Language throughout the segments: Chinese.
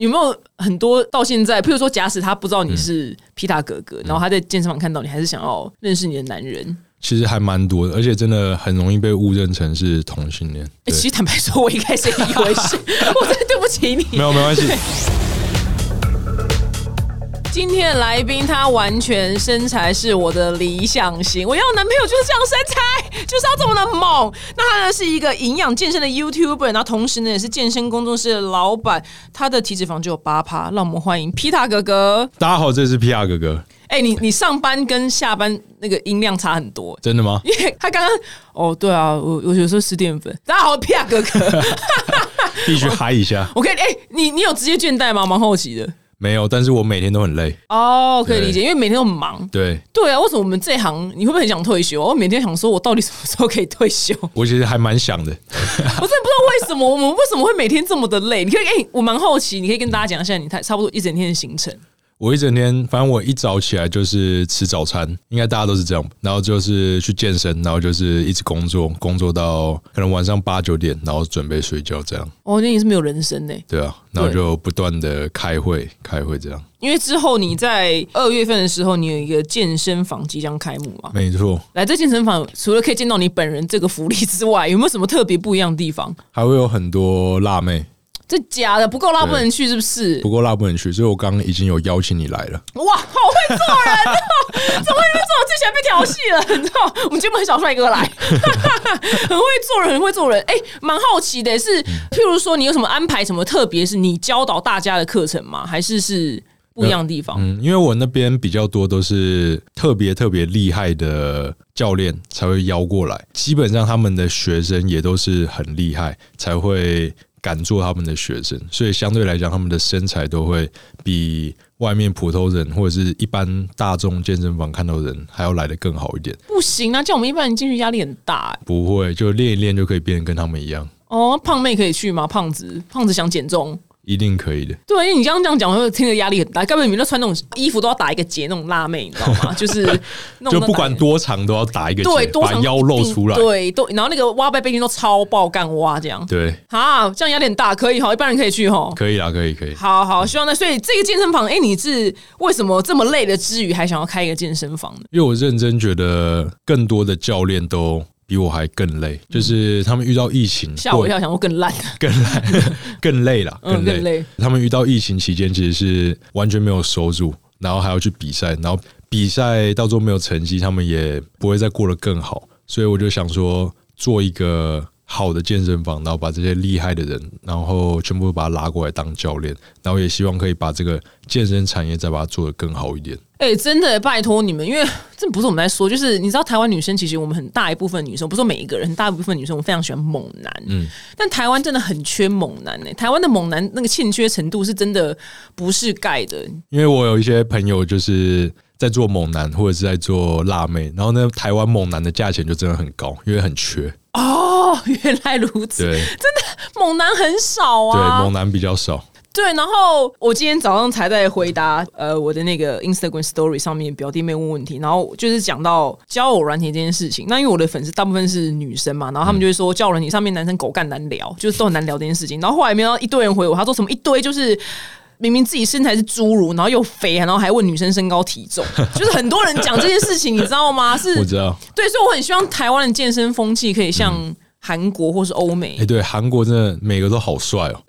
有没有很多到现在，譬如说，假使他不知道你是皮塔哥哥，然后他在健身房看到你，还是想要认识你的男人？其实还蛮多的，而且真的很容易被误认成是同性恋。欸，其实坦白说，我一开始以为是，我真的对不起你。没有，没关系。今天的来宾，他完全身材是我的理想型。我要男朋友就是这样身材，就是要这么的猛。那他呢是一个营养健身的 YouTuber，然后同时呢也是健身工作室的老板。他的体脂肪只有八趴，让我们欢迎皮塔哥哥。大家好，这是皮塔哥哥。哎，你你上班跟下班那个音量差很多，真的吗？因为他刚刚哦，对啊，我我有时候吃淀粉。大家好，皮塔哥哥，必须嗨一下。我可以哎，你你有直接倦怠吗？蛮好奇的。没有，但是我每天都很累。哦，可以理解，因为每天都很忙。对对啊，为什么我们这行你会不会很想退休？我每天想说，我到底什么时候可以退休？我其实还蛮想的。我真的不知道为什么我们为什么会每天这么的累？你可以哎，我蛮好奇，你可以跟大家讲一下你太差不多一整天的行程。我一整天，反正我一早起来就是吃早餐，应该大家都是这样。然后就是去健身，然后就是一直工作，工作到可能晚上八九点，然后准备睡觉这样。哦，那你是没有人生呢？对啊，然后就不断的开会，开会这样。因为之后你在二月份的时候，你有一个健身房即将开幕嘛？没错。来这健身房，除了可以见到你本人这个福利之外，有没有什么特别不一样的地方？还会有很多辣妹。这假的不够辣不能去是不是？不够辣不能去，所以我刚刚已经有邀请你来了。哇，好会做人哦！怎么会做？之前被调戏了，你知道？我们节目很少帅哥来，很会做人，很会做人。哎，蛮好奇的是，譬如说你有什么安排？什么特别是你教导大家的课程吗？还是是不一样的地方？嗯，因为我那边比较多都是特别特别厉害的教练才会邀过来，基本上他们的学生也都是很厉害才会。敢做他们的学生，所以相对来讲，他们的身材都会比外面普通人或者是一般大众健身房看到的人还要来的更好一点。不行啊，叫我们一般人进去压力很大。不会，就练一练就可以变得跟他们一样。哦，胖妹可以去吗？胖子，胖子想减重。一定可以的。对，因为你刚刚这样讲，我会听着压力很大。根本你们都穿那种衣服都要打一个结，那种辣妹，你知道吗？就是 就不管多长都要打一个结，把腰露出来。对，都然后那个挖背背心都超爆干挖这样。对，啊，这样压力很大，可以哈，一般人可以去哈。可以啊，可以可以。好好，希望那所以这个健身房，哎，你是为什么这么累的之余还想要开一个健身房呢？因为我认真觉得更多的教练都。比我还更累，就是他们遇到疫情，吓我一跳，想说更烂，更烂，更累了，更累。他们遇到疫情期间，其实是完全没有收入，然后还要去比赛，然后比赛到最后没有成绩，他们也不会再过得更好。所以我就想说，做一个好的健身房，然后把这些厉害的人，然后全部把他拉过来当教练，然后也希望可以把这个健身产业再把它做得更好一点。哎，真的拜托你们，因为这不是我们在说，就是你知道台湾女生其实我们很大一部分女生，不是说每一个人，很大一部分女生，我非常喜欢猛男。嗯，但台湾真的很缺猛男呢。台湾的猛男那个欠缺程度是真的不是盖的。因为我有一些朋友就是在做猛男或者是在做辣妹，然后呢，台湾猛男的价钱就真的很高，因为很缺。哦，原来如此。对，真的猛男很少啊。对，猛男比较少。对，然后我今天早上才在回答呃我的那个 Instagram Story 上面表弟妹问问题，然后就是讲到交友软体这件事情。那因为我的粉丝大部分是女生嘛，然后他们就会说交友软体上面男生狗干难聊，就是都很难聊这件事情。然后后来没有一堆人回我，他说什么一堆就是明明自己身材是侏儒，然后又肥，然后还问女生身高体重，就是很多人讲这件事情，你知道吗？是，我知道。对，所以我很希望台湾的健身风气可以像。韩国或是欧美，哎，对，韩国真的每个都好帅哦。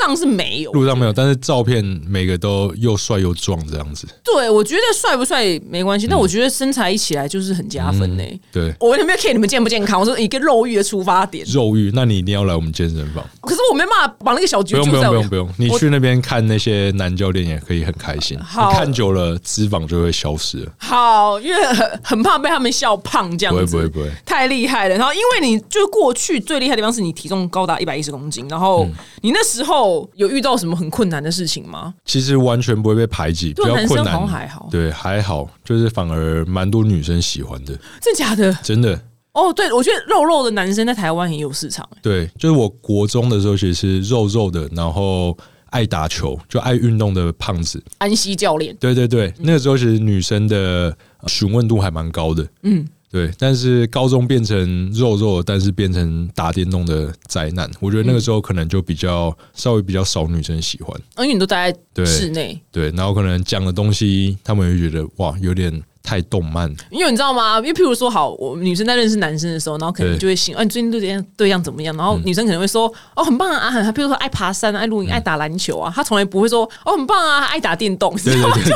上是没有，路上没有，但是照片每个都又帅又壮这样子。对，我觉得帅不帅没关系，但我觉得身材一起来就是很加分呢。对，我有没有 care 你们健不健康？我说一个肉欲的出发点，肉欲，那你一定要来我们健身房。可是我没办法把那个小局不用不用不用不用，你去那边看那些男教练也可以很开心。好，看久了脂肪就会消失了。好，因为很很怕被他们笑胖这样子，不会不会不会，太厉害了。然后因为你就过去最厉害的。地方是你体重高达一百一十公斤，然后你那时候有遇到什么很困难的事情吗？其实完全不会被排挤，比较困难还好，对还好，就是反而蛮多女生喜欢的，真假的？真的哦，对，我觉得肉肉的男生在台湾很有市场。对，就是我国中的时候，其实是肉肉的，然后爱打球就爱运动的胖子安西教练。对对对，那个时候其实女生的询问度还蛮高的。嗯。对，但是高中变成肉肉，但是变成打电动的灾难，我觉得那个时候可能就比较稍微比较少女生喜欢，因为你都待在室内，对，然后可能讲的东西，他们会觉得哇，有点。太动漫，因为你知道吗？因为譬如说，好，我女生在认识男生的时候，然后可能就会信，啊，你最近对象对象怎么样？然后女生可能会说，哦，很棒啊，很，譬如说爱爬山、爱露营、爱打篮球啊，他从来不会说，哦，很棒啊，爱打电动，就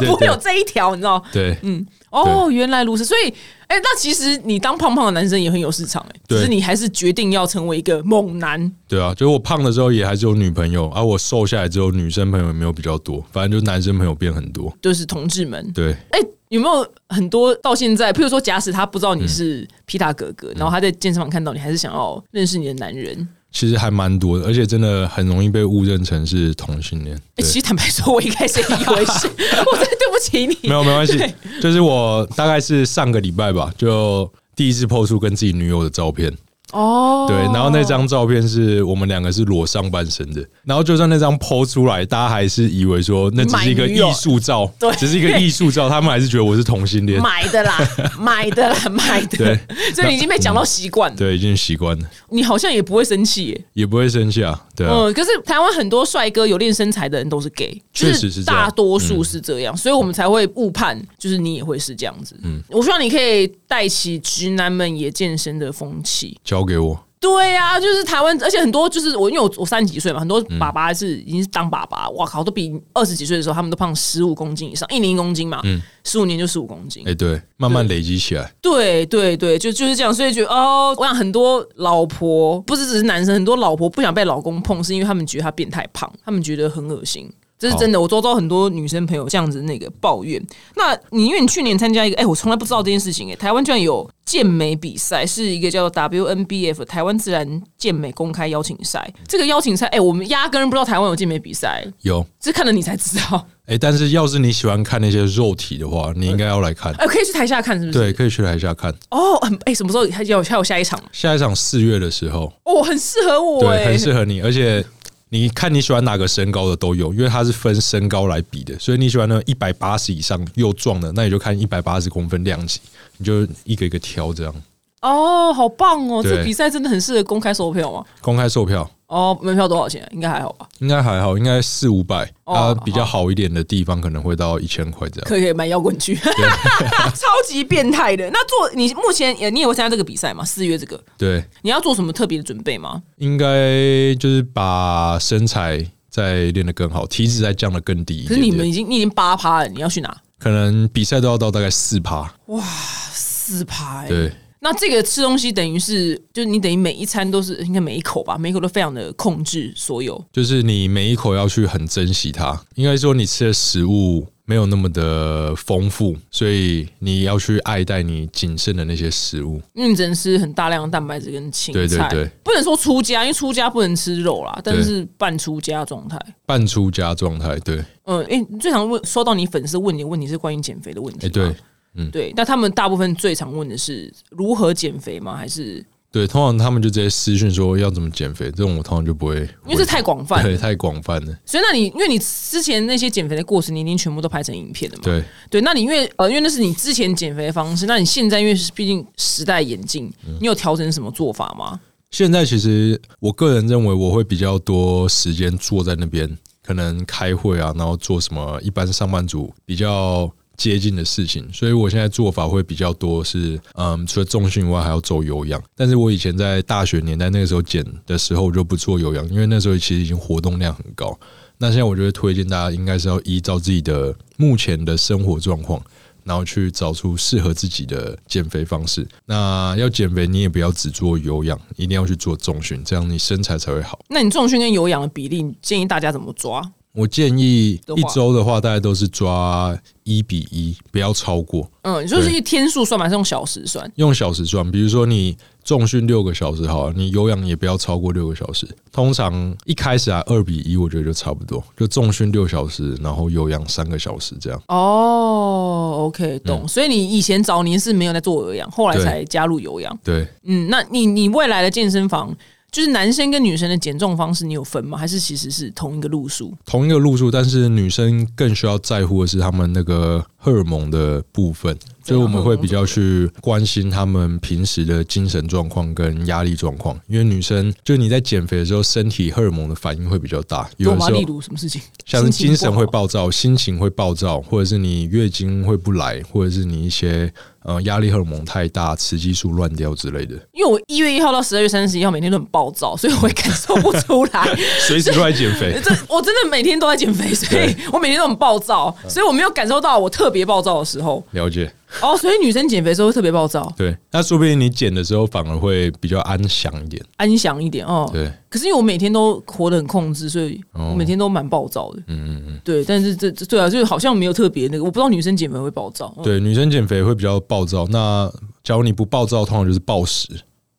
不会有这一条，你知道？对，嗯，哦，原来如此，所以，哎，那其实你当胖胖的男生也很有市场，哎，只是你还是决定要成为一个猛男。对啊，就是我胖的时候也还是有女朋友，而我瘦下来之后，女生朋友也没有比较多，反正就男生朋友变很多，就是同志们。对，哎。有没有很多到现在？譬如说，假使他不知道你是皮塔哥哥，然后他在健身房看到你，还是想要认识你的男人？其实还蛮多的，而且真的很容易被误认成是同性恋。其实坦白说，我一开始以为是，我真的对不起你。没有，没关系，就是我大概是上个礼拜吧，就第一次抛出跟自己女友的照片。哦，对，然后那张照片是我们两个是裸上半身的，然后就算那张剖出来，大家还是以为说那只是一个艺术照，对，只是一个艺术照，他们还是觉得我是同性恋，买的啦，买的啦，买的，对，所以你已经被讲到习惯，对，已经习惯了，你好像也不会生气，耶，也不会生气啊，对，嗯，可是台湾很多帅哥有练身材的人都是 gay，确实是大多数是这样，所以我们才会误判，就是你也会是这样子，嗯，我希望你可以带起直男们也健身的风气，交给我。对呀，就是台湾，而且很多就是我，因为我我三十几岁嘛，很多爸爸是已经是当爸爸，哇靠，都比二十几岁的时候他们都胖十五公斤以上，一年一公斤嘛，嗯，十五年就十五公斤，哎，对，慢慢累积起来，对对对，就就是这样，所以觉得哦，我想很多老婆不是只是男生，很多老婆不想被老公碰，是因为他们觉得他变太胖，他们觉得很恶心。这是真的，我周遭很多女生朋友这样子那个抱怨。那你因为你去年参加一个，哎，我从来不知道这件事情，哎，台湾居然有健美比赛，是一个叫做 WNBF 台湾自然健美公开邀请赛。这个邀请赛，哎，我们压根不知道台湾有健美比赛，有，是看了你才知道。哎，但是要是你喜欢看那些肉体的话，你应该要来看。哎，可以去台下看，是不是？对，可以去台下看。哦，哎，什么时候还有还有下一场？下一场四月的时候。哦，很适合我，对，很适合你，而且。你看你喜欢哪个身高的都有，因为它是分身高来比的，所以你喜欢那一百八十以上又壮的，那你就看一百八十公分量级，你就一个一个挑这样。哦，好棒哦！这比赛真的很适合公开售票吗？公开售票。哦，门票多少钱？应该还好吧？应该还好，应该四五百。啊比较好一点的地方可能会到一千块这样。可以买摇滚区，超级变态的。那做你目前也你也会参加这个比赛吗？四月这个？对。你要做什么特别的准备吗？应该就是把身材再练得更好，体脂再降得更低。可是你们已经你已经八趴了，你要去哪？可能比赛都要到大概四趴。哇，四趴。对。那这个吃东西等于是，就是你等于每一餐都是应该每一口吧，每一口都非常的控制所有。就是你每一口要去很珍惜它，应该说你吃的食物没有那么的丰富，所以你要去爱戴你仅剩的那些食物。因为你只能吃很大量的蛋白质跟青菜，对对对，不能说出家，因为出家不能吃肉啦，但是半出家状态，半出家状态，对。嗯，哎，最常问收到你粉丝问你的问题是关于减肥的问题，哎，对。嗯，对，那他们大部分最常问的是如何减肥吗？还是对，通常他们就直接私讯说要怎么减肥，这种我通常就不会，因为这太广泛，对，太广泛了。所以，那你因为你之前那些减肥的过程，你已经全部都拍成影片了嘛？对，对，那你因为呃，因为那是你之前减肥的方式，那你现在因为毕竟时代演进，你有调整什么做法吗？现在其实我个人认为我会比较多时间坐在那边，可能开会啊，然后做什么一般上班族比较。接近的事情，所以我现在做法会比较多，是嗯，除了重训以外，还要做有氧。但是我以前在大学年代那个时候减的时候，我就不做有氧，因为那时候其实已经活动量很高。那现在我觉得推荐大家应该是要依照自己的目前的生活状况，然后去找出适合自己的减肥方式。那要减肥，你也不要只做有氧，一定要去做重训，这样你身材才会好。那你重训跟有氧的比例，建议大家怎么抓？我建议一周的话，大概都是抓一比一，不要超过。嗯，就是一天数算嘛，是用小时算。用小时算，比如说你重训六个小时，好，你有氧也不要超过六个小时。通常一开始啊，二比一，我觉得就差不多，就重训六小时，然后有氧三个小时这样。哦，OK，懂。所以你以前早年是没有在做有氧，后来才加入有氧。对，嗯，那你你未来的健身房？就是男生跟女生的减重方式，你有分吗？还是其实是同一个路数？同一个路数，但是女生更需要在乎的是他们那个荷尔蒙的部分，所以我们会比较去关心他们平时的精神状况跟压力状况。因为女生就你在减肥的时候，身体荷尔蒙的反应会比较大，有的时候例如什么事情，像是精神会暴躁、心情会暴躁，或者是你月经会不来，或者是你一些。呃，压力荷尔蒙太大，雌激素乱掉之类的。因为我一月一号到十二月三十一号每天都很暴躁，所以我会感受不出来。随时都在减肥，这我真的每天都在减肥，所以我每天都很暴躁，所以我没有感受到我特别暴躁的时候。了解。哦，所以女生减肥时候会特别暴躁。对，那说不定你减的时候反而会比较安详一点，安详一点哦。对。可是因为我每天都活得很控制，所以我每天都蛮暴躁的。嗯嗯嗯。对，但是这这对啊，就是好像没有特别那个，我不知道女生减肥会暴躁。对，女生减肥会比较暴躁。那假如你不暴躁，通常就是暴食，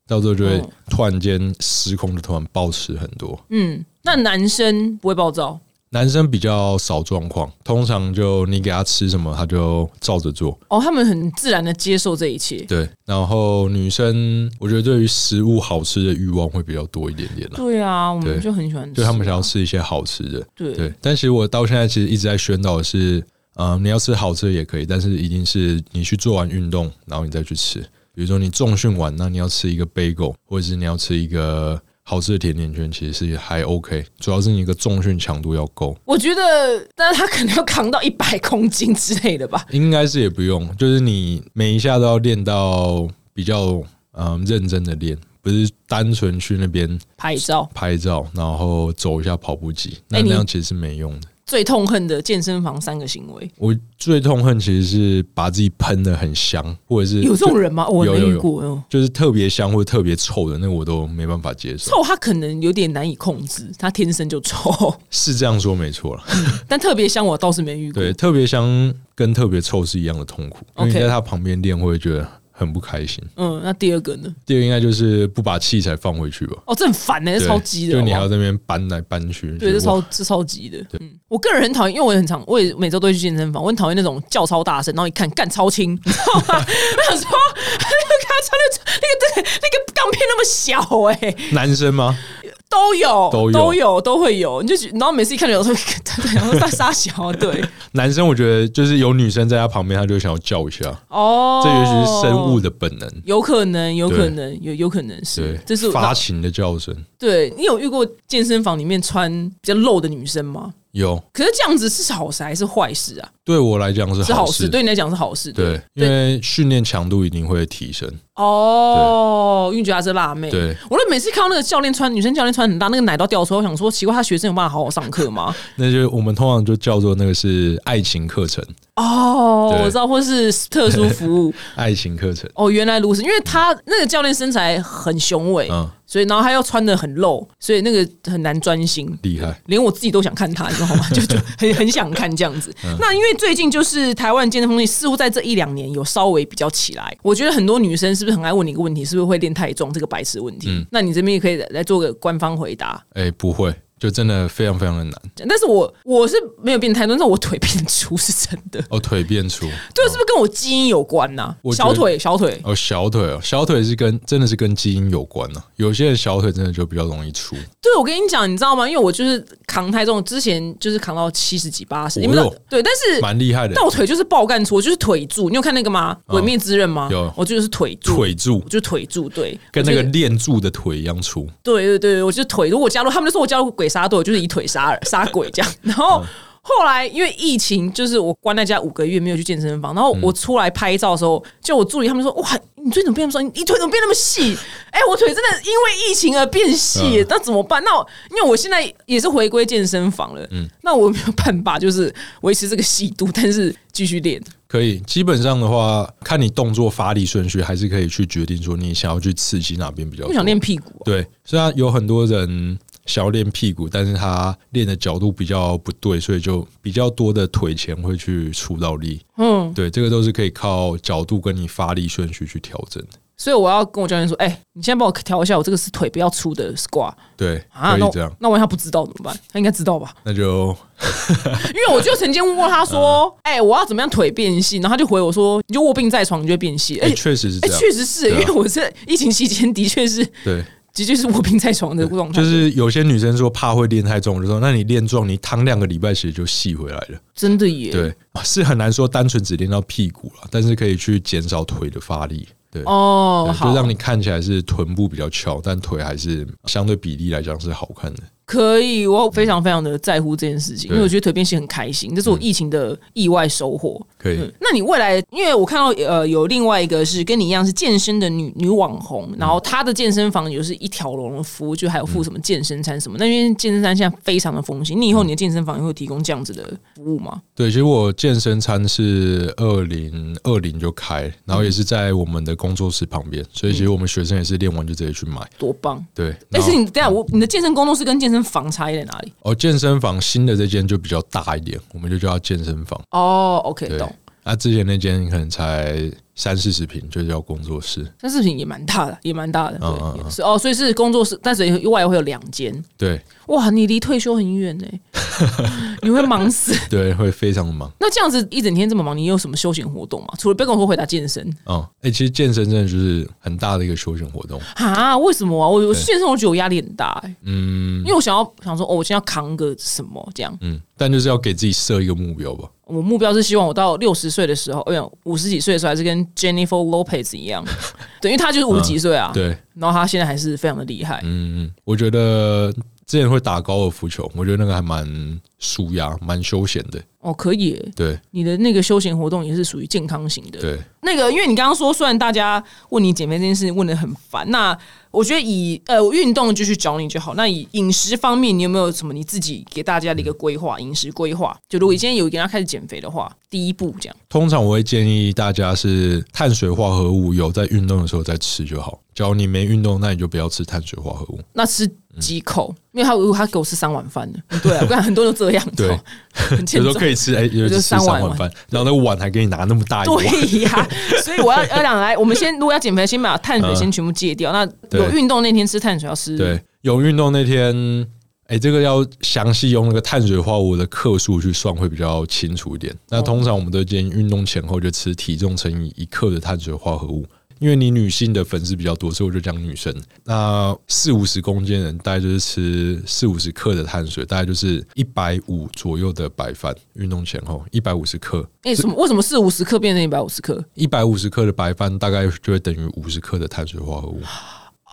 到时候就会突然间失控，就突然暴食很多。嗯，那男生不会暴躁。男生比较少状况，通常就你给他吃什么，他就照着做。哦，他们很自然的接受这一切。对，然后女生，我觉得对于食物好吃的欲望会比较多一点点了。对啊，我们就很喜欢，就他们想要吃一些好吃的。对对，但其实我到现在其实一直在宣导的是，呃，你要吃好吃的也可以，但是一定是你去做完运动，然后你再去吃。比如说你重训完，那你要吃一个 bagel，或者是你要吃一个。好吃的甜甜圈其实是还 OK，主要是你一个重训强度要够。我觉得，但是他可能要扛到一百公斤之类的吧？应该是也不用，就是你每一下都要练到比较嗯认真的练，不是单纯去那边拍照拍照，然后走一下跑步机，那那样其实是没用的。最痛恨的健身房三个行为，我最痛恨其实是把自己喷的很香，或者是有这种人吗？我没遇过，就是特别香或者特别臭的，那我都没办法接受。臭他可能有点难以控制，他天生就臭，是这样说没错了。但特别香我倒是没遇过。对，特别香跟特别臭是一样的痛苦，因为在他旁边练会觉得。很不开心。嗯，那第二个呢？第二个应该就是不把器材放回去吧。哦，这很烦呢，这超级的。就你还要在那边搬来搬去。对，这超这超级的。嗯，我个人很讨厌，因为我也很常，我也每周都会去健身房。我很讨厌那种叫超大声，然后一看干超轻，你知道吗？我想说，那个那个那个钢片那么小哎，男生吗？都有，都有，都有，都会有。你就然后每次一看，有时候然后大撒娇，对。男生我觉得就是有女生在他旁边，他就想要叫一下。哦，这也许是生物的本能，有可能，有可能，有有可能是，这是发情的叫声。对你有遇过健身房里面穿比较露的女生吗？有，可是这样子是好事还是坏事啊？对我来讲是好事，对你来讲是好事。对，因为训练强度一定会提升。哦，因为觉得她是辣妹。对，我都每次看到那个教练穿女生教练穿很大，那个奶都掉出来，我想说奇怪，他学生有办法好好上课吗？那就我们通常就叫做那个是爱情课程。哦，我知道，或是特殊服务 爱情课程。哦，原来如此，因为他那个教练身材很雄伟，嗯，所以然后他要穿的很露，所以那个很难专心。厉害，连我自己都想看他，你知道吗？就就很很想看这样子。那因为最近就是台湾健身风气似乎在这一两年有稍微比较起来，我觉得很多女生是不是很爱问你一个问题，是不是会练太重？这个白痴问题。嗯，那你这边也可以来做个官方回答。哎，不会。就真的非常非常的难，但是我我是没有变太多，但我腿变粗是真的。哦，腿变粗，对，是不是跟我基因有关呢？小腿，小腿，哦，小腿哦，小腿是跟真的是跟基因有关呢。有些人小腿真的就比较容易粗。对，我跟你讲，你知道吗？因为我就是扛太重，之前就是扛到七十几、八十，你们对，但是蛮厉害的。但我腿就是爆干粗，我就是腿柱。你有看那个吗？《鬼灭之刃》吗？有，我就是腿柱，腿柱，就腿柱，对，跟那个练柱的腿一样粗。对对对，我就是腿。如果加入，他们就说我加入鬼杀队，就是以腿。杀杀鬼这样，然后后来因为疫情，就是我关在家五个月，没有去健身房。然后我出来拍照的时候，就我助理他们说：“哇，你腿怎么变那么……你腿怎么变那么细？” 哎，我腿真的因为疫情而变细，那怎么办？那因为我现在也是回归健身房了，嗯，那我没有办法，就是维持这个细度，但是继续练。可以，基本上的话，看你动作发力顺序，还是可以去决定说你想要去刺激哪边比较。不想练屁股，对，虽然有很多人。想要练屁股，但是他练的角度比较不对，所以就比较多的腿前会去出到力。嗯，对，这个都是可以靠角度跟你发力顺序去调整的。所以我要跟我教练说：“哎，你先帮我调一下，我这个是腿比较粗的 squat。”对，可以这样。那万一他不知道怎么办？他应该知道吧？那就 因为我就曾经问过他说：“哎，我要怎么样腿变细？”然后他就回我说：“你就卧病在床，你就变细。”哎，确实是这样，确实是因为我在疫情期间的确是对。直接是卧病在床的状态。就是有些女生说怕会练太重，就说那你练壮，你躺两个礼拜其实就细回来了。真的耶？对，是很难说单纯只练到屁股了，但是可以去减少腿的发力。对哦，就让你看起来是臀部比较翘，但腿还是相对比例来讲是好看的。可以，我非常非常的在乎这件事情，因为我觉得腿变细很开心，这是我疫情的意外收获。可以，那你未来，因为我看到呃有另外一个是跟你一样是健身的女女网红，然后她的健身房也是一条龙的服务，就还有附什么健身餐什么。那因为健身餐现在非常的风行，你以后你的健身房也会提供这样子的服务吗？对，其实我健身餐是二零二零就开，然后也是在我们的工作室旁边，所以其实我们学生也是练完就直接去买，多棒！对，但是你等下我你的健身工作室跟健身房差异在哪里？哦，健身房新的这间就比较大一点，我们就叫它健身房。哦，OK，懂。那之前那间可能才三四十平，就叫工作室。三四十平也蛮大的，也蛮大的。对，是哦，所以是工作室，但是外会有两间。对，哇，你离退休很远呢，你会忙死。对，会非常的忙。那这样子一整天这么忙，你有什么休闲活动吗？除了不要跟我说回答健身。哦，哎，其实健身真的就是很大的一个休闲活动啊？为什么啊？我我健身我觉得我压力很大，哎，嗯，因为我想要想说，哦，我现在要扛个什么这样，嗯，但就是要给自己设一个目标吧。我目标是希望我到六十岁的时候，哎呀，五十几岁的时候还是跟 Jennifer Lopez 一样，等于他就是五十几岁啊。对，然后他现在还是非常的厉害。嗯嗯，我觉得之前会打高尔夫球，我觉得那个还蛮舒压、蛮休闲的。哦，可以。对，你的那个休闲活动也是属于健康型的。对，那个因为你刚刚说，虽然大家问你减肥这件事问的很烦，那我觉得以呃运动就去找你就好。那以饮食方面，你有没有什么你自己给大家的一个规划？饮食规划，就如果今天有一个人要开始减肥的话，第一步这样。通常我会建议大家是碳水化合物有在运动的时候再吃就好。只要你没运动，那你就不要吃碳水化合物。那吃几口？因为他如果他给我吃三碗饭的，对啊，我看很多都这样。对，有时候可以吃，哎，有时候三碗饭，然后那个碗还给你拿那么大一碗。对呀，所以我要要讲来，我们先如果要减肥，先把碳水先全部戒掉。那有运动那天吃碳水要吃。对，有运动那天，哎，这个要详细用那个碳水化合物的克数去算，会比较清楚一点。那通常我们都建议运动前后就吃体重乘以一克的碳水化合物。因为你女性的粉丝比较多，所以我就讲女生。那四五十公斤人，大概就是吃四五十克的碳水，大概就是一百五左右的白饭。运动前后一百五十克。哎，什么？为什么四五十克变成一百五十克？一百五十克的白饭大概就会等于五十克的碳水化合物。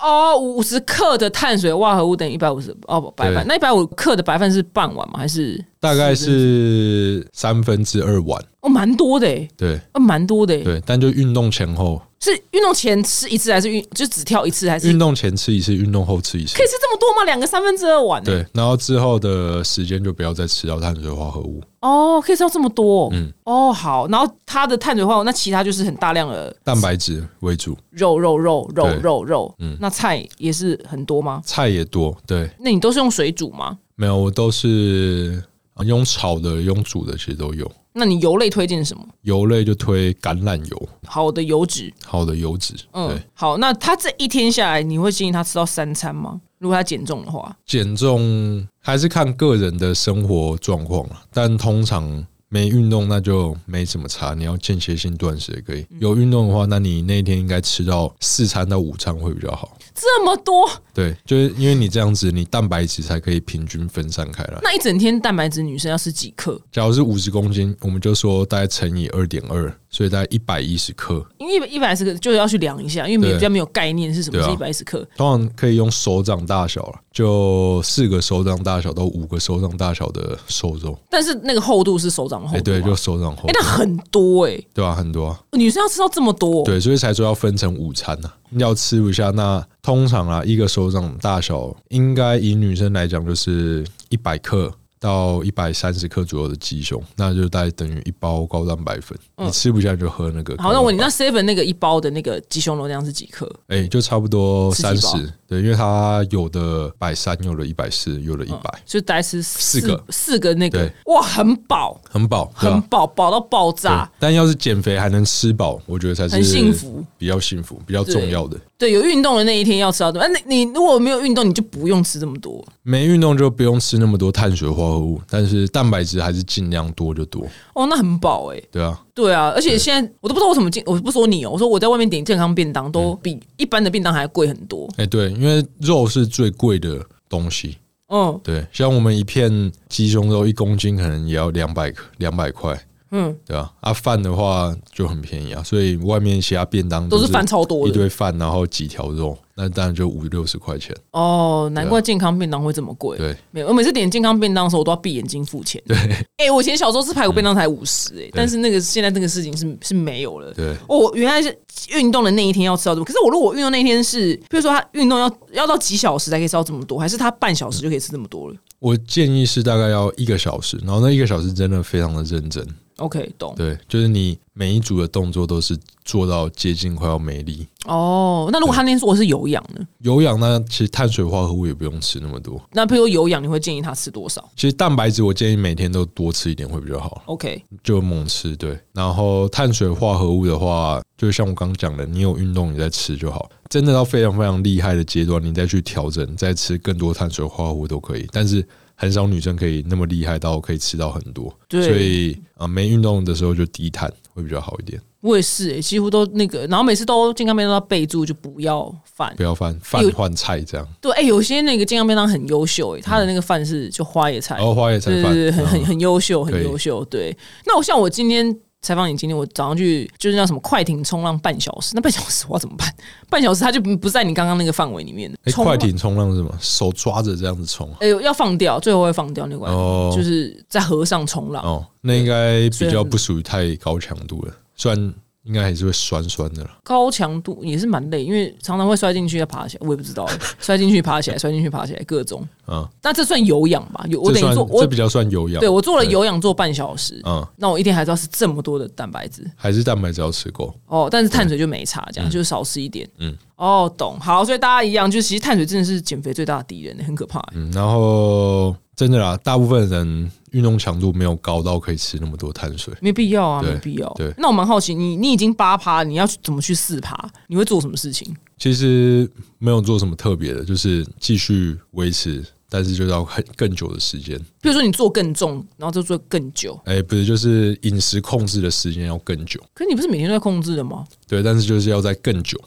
哦，五十克的碳水化合物等于一百五十哦白饭。那一百五克的白饭是半碗吗？还是大概是三分之二碗？哦，蛮多的诶。对，哦，蛮多的。对，但就运动前后。是运动前吃一次还是运就只跳一次还是运动前吃一次，运动后吃一次？可以吃这么多吗？两个三分之二碗？对，然后之后的时间就不要再吃到碳水化合物。哦，可以吃到这么多？嗯，哦好，然后它的碳水化合物，那其他就是很大量的蛋白质为主，肉肉肉肉肉肉，嗯，那菜也是很多吗？菜也多，对。那你都是用水煮吗？没有，我都是用炒的，用煮的，其实都有。那你油类推荐什么？油类就推橄榄油，好的油脂，好的油脂。嗯，好。那他这一天下来，你会建议他吃到三餐吗？如果他减重的话，减重还是看个人的生活状况了。但通常没运动那就没什么差。你要间歇性断食也可以。有运动的话，那你那一天应该吃到四餐到五餐会比较好。这么多，对，就是因为你这样子，你蛋白质才可以平均分散开来。那一整天蛋白质，女生要吃几克？假如是五十公斤，我们就说大概乘以二点二。所以大概一百一十克，因为一百一十克就要去量一下，因为比较没有概念是什么是一百一十克。通常可以用手掌大小了，就四个手掌大小到五个手掌大小的瘦肉。但是那个厚度是手掌厚，对，就手掌厚。哎，那很多哎，对啊？很多女生要吃到这么多，对，所以才说要分成午餐呢。要吃不下，那通常啊，一个手掌大小应该以女生来讲就是一百克。到一百三十克左右的鸡胸，那就大概等于一包高蛋白粉。你吃不下就喝那个。好，那我你那 seven 那个一包的那个鸡胸肉量是几克？哎，就差不多三十。对，因为它有的百三，有的一百四，有的一百，就大概是四个四个那个。哇，很饱，很饱，很饱，饱到爆炸。但要是减肥还能吃饱，我觉得才是很幸福，比较幸福，比较重要的。对，有运动的那一天要吃到多，那你如果没有运动，你就不用吃这么多。没运动就不用吃那么多碳水化合物，但是蛋白质还是尽量多就多。哦，那很饱哎。对啊，对啊，而且现在我都不知道为什么健，我不说你哦，我说我在外面点健康便当都比一般的便当还贵很多。哎，对，因为肉是最贵的东西。嗯，对，像我们一片鸡胸肉一公斤可能也要两百克，两百块。嗯，对啊，啊饭的话就很便宜啊，所以外面其他便当都是饭超多，一堆饭，然后几条肉，那当然就五六十块钱。哦，难怪健康便当会这么贵。对，没有，我每次点健康便当的时候，我都要闭眼睛付钱。对，哎，我以前小时候吃排骨便当才五十，哎，但是那个现在这个事情是是没有了。对，我原来是运动的那一天要吃到这么，可是我如果运动那天是，比如说他运动要要到几小时才可以吃到这么多，还是他半小时就可以吃这么多了？我建议是大概要一个小时，然后那一个小时真的非常的认真。OK，懂。对，就是你每一组的动作都是做到接近快要没力。哦，那如果他那天做的是有氧呢？有氧呢其实碳水化合物也不用吃那么多。那譬如有氧，你会建议他吃多少？其实蛋白质我建议每天都多吃一点会比较好。OK，就猛吃对。然后碳水化合物的话，就像我刚刚讲的，你有运动你再吃就好。真的到非常非常厉害的阶段，你再去调整，再吃更多碳水化合物都可以。但是很少女生可以那么厉害到可以吃到很多。所以啊，没运动的时候就低碳会比较好一点。我也是诶，几乎都那个，然后每次都健康便当备注，就不要饭，不要饭，饭换菜这样。对，哎，有些那个健康便当很优秀哎，他的那个饭是就花椰菜，哦，花椰菜饭，对对，很很很优秀，很优秀。对，那我像我今天。采访你今天，我早上去就是叫什么快艇冲浪半小时，那半小时我要怎么办？半小时它就不在你刚刚那个范围里面。哎，快艇冲浪是什么？手抓着这样子冲？哎呦，要放掉，最后会放掉那块，就是在河上冲浪。哦，那应该比较不属于太高强度了，虽然。应该还是会酸酸的了。高强度也是蛮累，因为常常会摔进去再爬起来，我也不知道，摔进去爬起来，摔进去爬起来，各种。嗯，那这算有氧吧？有我等于做，这比较算有氧。对我做了有氧做半小时，嗯，那我一天还是要吃这么多的蛋白质，还是蛋白质要吃够哦，但是碳水就没差，这样就是少吃一点。嗯，哦，懂。好，所以大家一样，就其实碳水真的是减肥最大的敌人，很可怕。嗯，然后。真的啦，大部分人运动强度没有高到可以吃那么多碳水，没必要啊，没必要。对，那我蛮好奇，你你已经八趴，你要怎么去四趴？你会做什么事情？其实没有做什么特别的，就是继续维持，但是就要很更久的时间。比如说你做更重，然后就做更久。哎，不是，就是饮食控制的时间要更久。可你不是每天都在控制的吗？对，但是就是要在更久。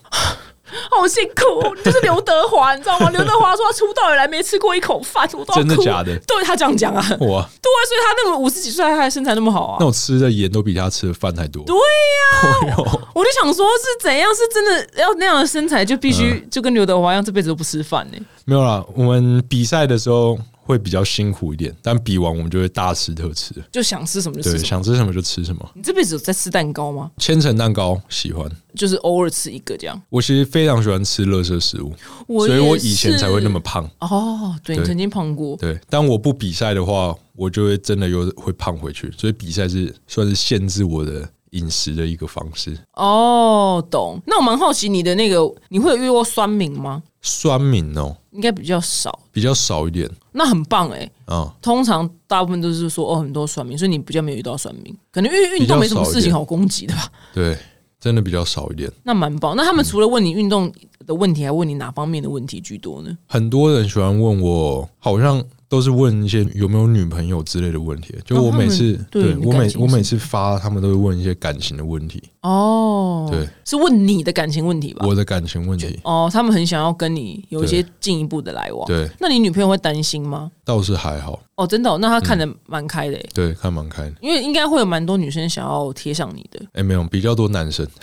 好辛苦，就是刘德华，你知道吗？刘德华说他出道以来没吃过一口饭，我都真的假的？对他这样讲啊，哇，对，所以他那么五十几岁，还身材那么好啊。那我吃的盐都比他吃的饭还多。对呀，我就想说，是怎样？是真的要那样的身材，就必须就跟刘德华一样，这辈子都不吃饭呢？没有啦，我们比赛的时候。会比较辛苦一点，但比完我们就会大吃特吃，就想吃什么就吃，想吃什么就吃什么。你这辈子有在吃蛋糕吗？千层蛋糕喜欢，就是偶尔吃一个这样。我其实非常喜欢吃乐色食物，所以我以前才会那么胖。哦，对你曾经胖过。对，但我不比赛的话，我就会真的又会胖回去。所以比赛是算是限制我的饮食的一个方式。哦，懂。那我蛮好奇你的那个，你会有遇过酸敏吗？酸敏哦。应该比较少，比较少一点。那很棒哎，啊，通常大部分都是说哦，很多酸敏，所以你比较没有遇到酸敏，可能因为运动没什么事情好攻击的吧？对，真的比较少一点。那蛮棒。那他们除了问你运动的问题，还问你哪方面的问题居多呢？很多人喜欢问我，好像。都是问一些有没有女朋友之类的问题，就我每次对我每我每次发，他们都会问一些感情的问题。哦，对，是问你的感情问题吧？我的感情问题。哦，他们很想要跟你有一些进一步的来往。对，那你女朋友会担心吗？倒是还好。哦，真的？那他看的蛮开的。对，看蛮开的。因为应该会有蛮多女生想要贴上你的。哎，没有，比较多男生。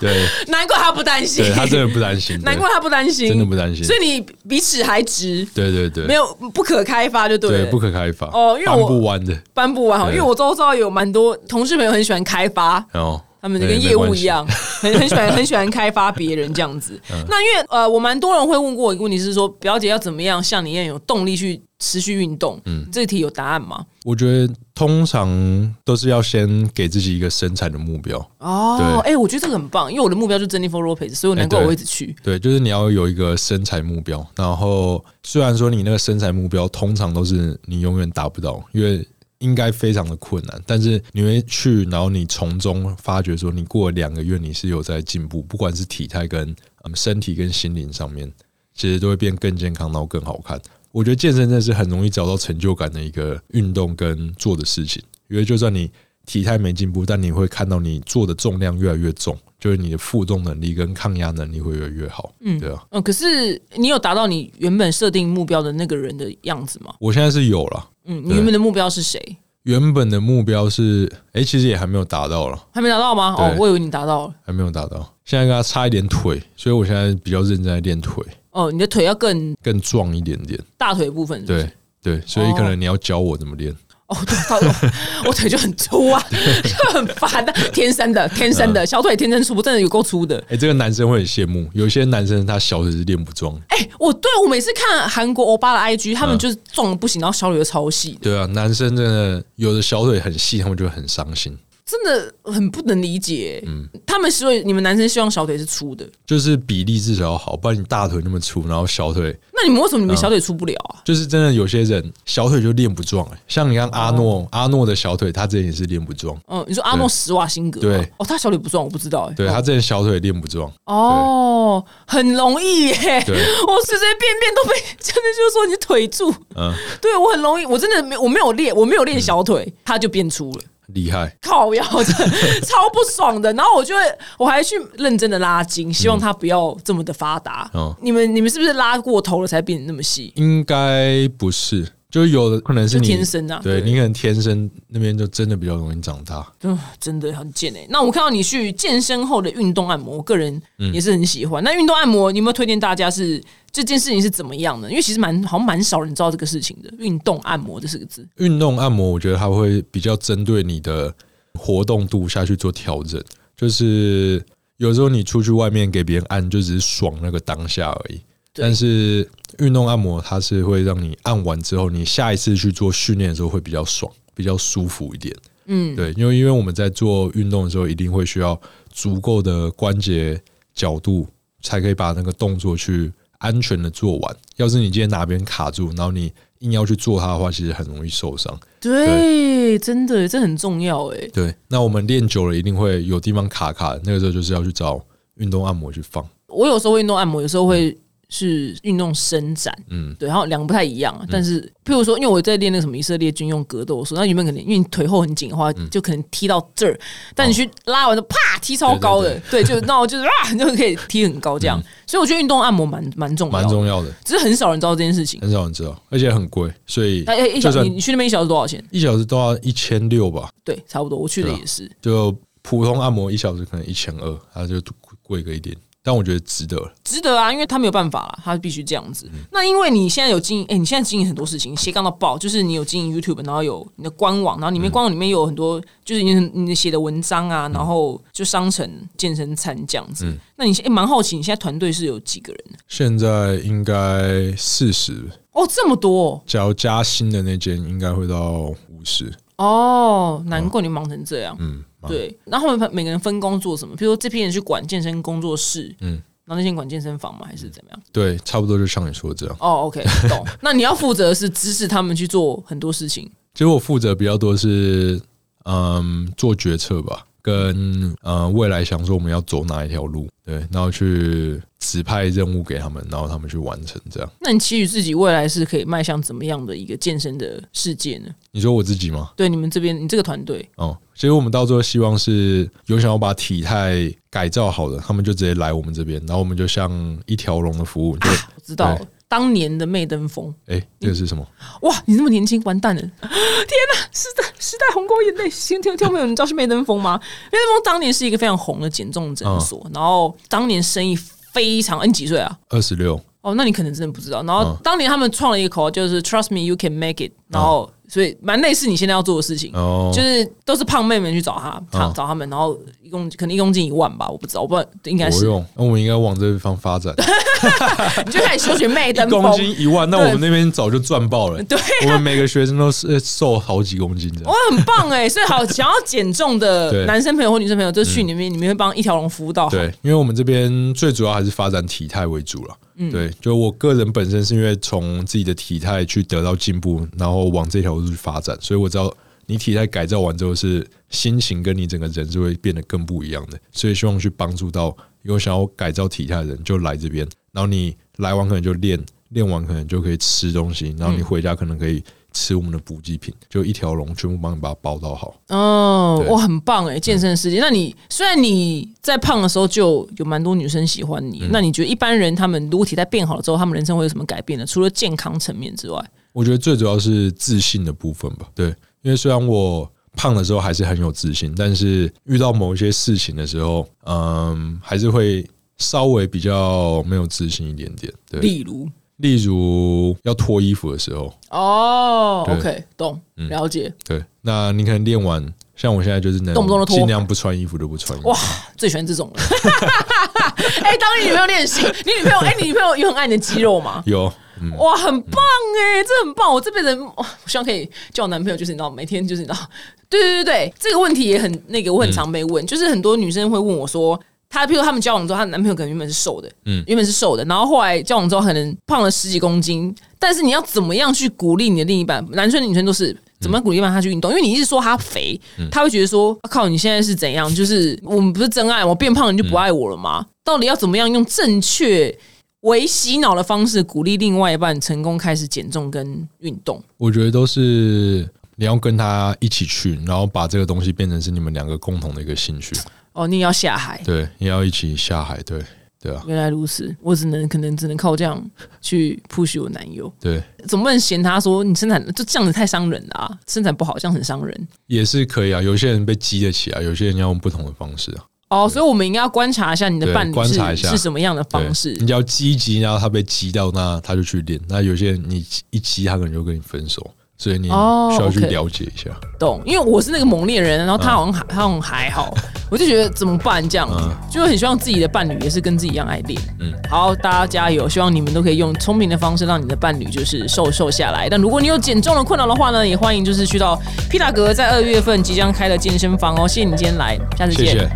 对，难怪他不担心。对他真的不担心。难怪他不担心，真的不担心。所以你彼此还直。对对对，没有不可开发就对，对不可开发哦，因为我搬不完的，搬不完。因为我周遭有蛮多同事朋友很喜欢开发哦。他们跟业务一样，很很喜欢很喜欢开发别人这样子。那因为呃，我蛮多人会问过我一个问题，是说表姐要怎么样像你一样有动力去持续运动？嗯，这题有答案吗？我觉得通常都是要先给自己一个身材的目标。哦，哎，我觉得这个很棒，因为我的目标就是 Jennifer Lopez，所以我难怪我会一直去。对，就是你要有一个身材目标。然后虽然说你那个身材目标通常都是你永远达不到，因为。应该非常的困难，但是你会去，然后你从中发觉说，你过了两个月，你是有在进步，不管是体态跟嗯身体跟心灵上面，其实都会变更健康，然后更好看。我觉得健身真的是很容易找到成就感的一个运动跟做的事情，因为就算你体态没进步，但你会看到你做的重量越来越重，就是你的负重能力跟抗压能力会越来越好。嗯，对啊。嗯，可是你有达到你原本设定目标的那个人的样子吗？我现在是有了。嗯，你原本的目标是谁？原本的目标是，哎，其实也还没有达到了。还没达到吗？哦，我以为你达到了。还没有达到，现在跟他差一点腿，所以我现在比较认真在练腿。哦，你的腿要更更壮一点点，大腿部分。对对，所以可能你要教我怎么练。哦，对，我腿就很粗啊，就很烦的，天生的，天生的小腿天生粗，真的有够粗的。哎，这个男生会很羡慕，有些男生他小腿是练不壮。哎，我对我每次看韩国欧巴的 IG，他们就是壮的不行，然后小腿又超细。对啊，男生真的有的小腿很细，他们就很伤心。真的很不能理解，嗯，他们所以你们男生希望小腿是粗的，就是比例至少要好，不然你大腿那么粗，然后小腿，那你们为什么你们小腿粗不了啊？就是真的有些人小腿就练不壮，哎，像你看阿诺，阿诺的小腿他之前也是练不壮，嗯，你说阿诺施瓦辛格，对，哦，他小腿不壮，我不知道，哎，对他之前小腿练不壮，哦，很容易耶，我随随便便都被真的就是说你腿粗，嗯，对我很容易，我真的没我没有练，我没有练小腿，他就变粗了。厉害，靠腰的超不爽的，然后我就会，我还去认真的拉筋，希望他不要这么的发达。你们你们是不是拉过头了才变得那么细？应该不是。就有的可能是天生啊，对你可能天生那边就真的比较容易长大，嗯，真的很贱哎。那我看到你去健身后的运动按摩，我个人也是很喜欢。那运动按摩，你有没有推荐大家是这件事情是怎么样的？因为其实蛮好像蛮少人知道这个事情的。运动按摩这四个字，运动按摩，我觉得它会比较针对你的活动度下去做调整。就是有时候你出去外面给别人按，就只是爽那个当下而已。但是运动按摩它是会让你按完之后，你下一次去做训练的时候会比较爽，比较舒服一点。嗯，对，因为因为我们在做运动的时候，一定会需要足够的关节角度，才可以把那个动作去安全的做完。要是你今天哪边卡住，然后你硬要去做它的话，其实很容易受伤。对，真的，这很重要哎。对，那我们练久了，一定会有地方卡卡，那个时候就是要去找运动按摩去放。我有时候会运动按摩，有时候会。是运动伸展，嗯，对，然后两个不太一样，但是譬如说，因为我在练那个什么以色列军用格斗术，那原本可能因为你腿后很紧的话，就可能踢到这儿，但你去拉完就啪踢超高的，对，就那我就是啊，就可以踢很高这样。所以我觉得运动按摩蛮蛮重要，蛮重要的，只是很少人知道这件事情，很少人知道，而且很贵，所以哎哎，一小时你去那边一小时多少钱？一小时都要一千六吧？对，差不多，我去的也是，就普通按摩一小时可能一千二，它就贵个一点。但我觉得值得，值得啊，因为他没有办法了，他必须这样子。那因为你现在有经营，哎，你现在经营很多事情，斜杠到爆，就是你有经营 YouTube，然后有你的官网，然后里面官网里面有很多，就是你你写的文章啊，然后就商城健身餐这样子。那你哎，蛮好奇，你现在团队是有几个人？现在应该四十哦，这么多。只要加薪的那间，应该会到五十。哦，难怪你忙成这样。嗯。对，然后每个人分工做什么？比如说这批人去管健身工作室，嗯，然后那些管健身房吗？还是怎么样？对，差不多就像你说的这样。哦，OK，懂。那你要负责是指使他们去做很多事情。其实我负责比较多是，嗯，做决策吧，跟嗯未来想说我们要走哪一条路，对，然后去指派任务给他们，然后他们去完成这样。那你期许自己未来是可以迈向怎么样的一个健身的世界呢？你说我自己吗？对，你们这边你这个团队哦。其实我们到最后希望是有想要把体态改造好的，他们就直接来我们这边，然后我们就像一条龙的服务。就知道当年的媚登峰，哎，这个是什么？哇，你这么年轻，完蛋了！天哪，时代时代红过眼泪。听听听，没有，你知道是媚登峰吗？媚登峰当年是一个非常红的减重诊所，然后当年生意非常。你几岁啊？二十六。哦，那你可能真的不知道。然后当年他们创了一个口号，就是 “Trust me, you can make it”。然后。所以蛮类似你现在要做的事情，哦就是都是胖妹妹去找他，找找他们，然后一共可能一公斤一万吧，我不知道，我不知道应该是。不用，那我们应该往这方发展。你就开始修学妹登峰，公斤一万，那 我们那边早就赚爆了。对，我们每个学生都是瘦好几公斤的。哇，很棒哎！所以好想要减重的男生朋友或女生朋友，就去里面，你们会帮一条龙服务到。对，因为我们这边最主要还是发展体态为主了。对，就我个人本身是因为从自己的体态去得到进步，然后往这条路去发展，所以我知道你体态改造完之后，是心情跟你整个人是会变得更不一样的。所以希望去帮助到有想要改造体态的人，就来这边。然后你来完可能就练，练完可能就可以吃东西，然后你回家可能可以吃我们的补给品，就一条龙全部帮你把它包到好。哦，哇，很棒哎！健身世界，那你虽然你在胖的时候就有蛮多女生喜欢你，那你觉得一般人他们如果体态变好了之后，他们人生会有什么改变呢？除了健康层面之外，我觉得最主要是自信的部分吧。对，因为虽然我胖的时候还是很有自信，但是遇到某一些事情的时候，嗯，还是会稍微比较没有自信一点点。对，例如。例如要脱衣服的时候哦，OK，懂，了解。对，那你可能练完，像我现在就是能动不动的尽量不穿衣服都不穿衣服。哇，最喜欢这种了。哎，当你女朋友练习，你女朋友，哎，你女朋友有很爱你的肌肉吗？有，哇，很棒哎，这很棒。我这辈子，我希望可以叫我男朋友，就是你知道，每天就是你知道，对对对对，这个问题也很那个，我很常被问，就是很多女生会问我说。她，譬如他们交往之后，她男朋友可能原本是瘦的，嗯，原本是瘦的，然后后来交往之后可能胖了十几公斤。但是你要怎么样去鼓励你的另一半？男生女生都是怎么样鼓励一半他去运动？因为你一直说他肥，他会觉得说：“靠，你现在是怎样？就是我们不是真爱，我变胖你就不爱我了吗？”到底要怎么样用正确、为洗脑的方式鼓励另外一半成功开始减重跟运动？我觉得都是你要跟他一起去，然后把这个东西变成是你们两个共同的一个兴趣。哦，你要下海，对，你要一起下海，对，对啊。原来如此，我只能可能只能靠这样去 push 我男友。对，总不能嫌他说你身材就这样子太伤人了啊，身材不好这样很伤人。也是可以啊，有些人被激得起啊，有些人要用不同的方式啊。哦，所以我们应该要观察一下你的伴侣观察一下是什么样的方式。你要积极，然后他被激到，那他就去练。那有些人你一激，他可能就跟你分手。所以你需要去了解一下，懂？因为我是那个猛烈人，然后他好像还他好像还好，我就觉得怎么办这样，就很希望自己的伴侣也是跟自己一样爱练。嗯，好，大家加油！希望你们都可以用聪明的方式让你的伴侣就是瘦瘦下来。但如果你有减重的困扰的话呢，也欢迎就是去到皮塔格在二月份即将开的健身房哦。谢谢你今天来，下次见。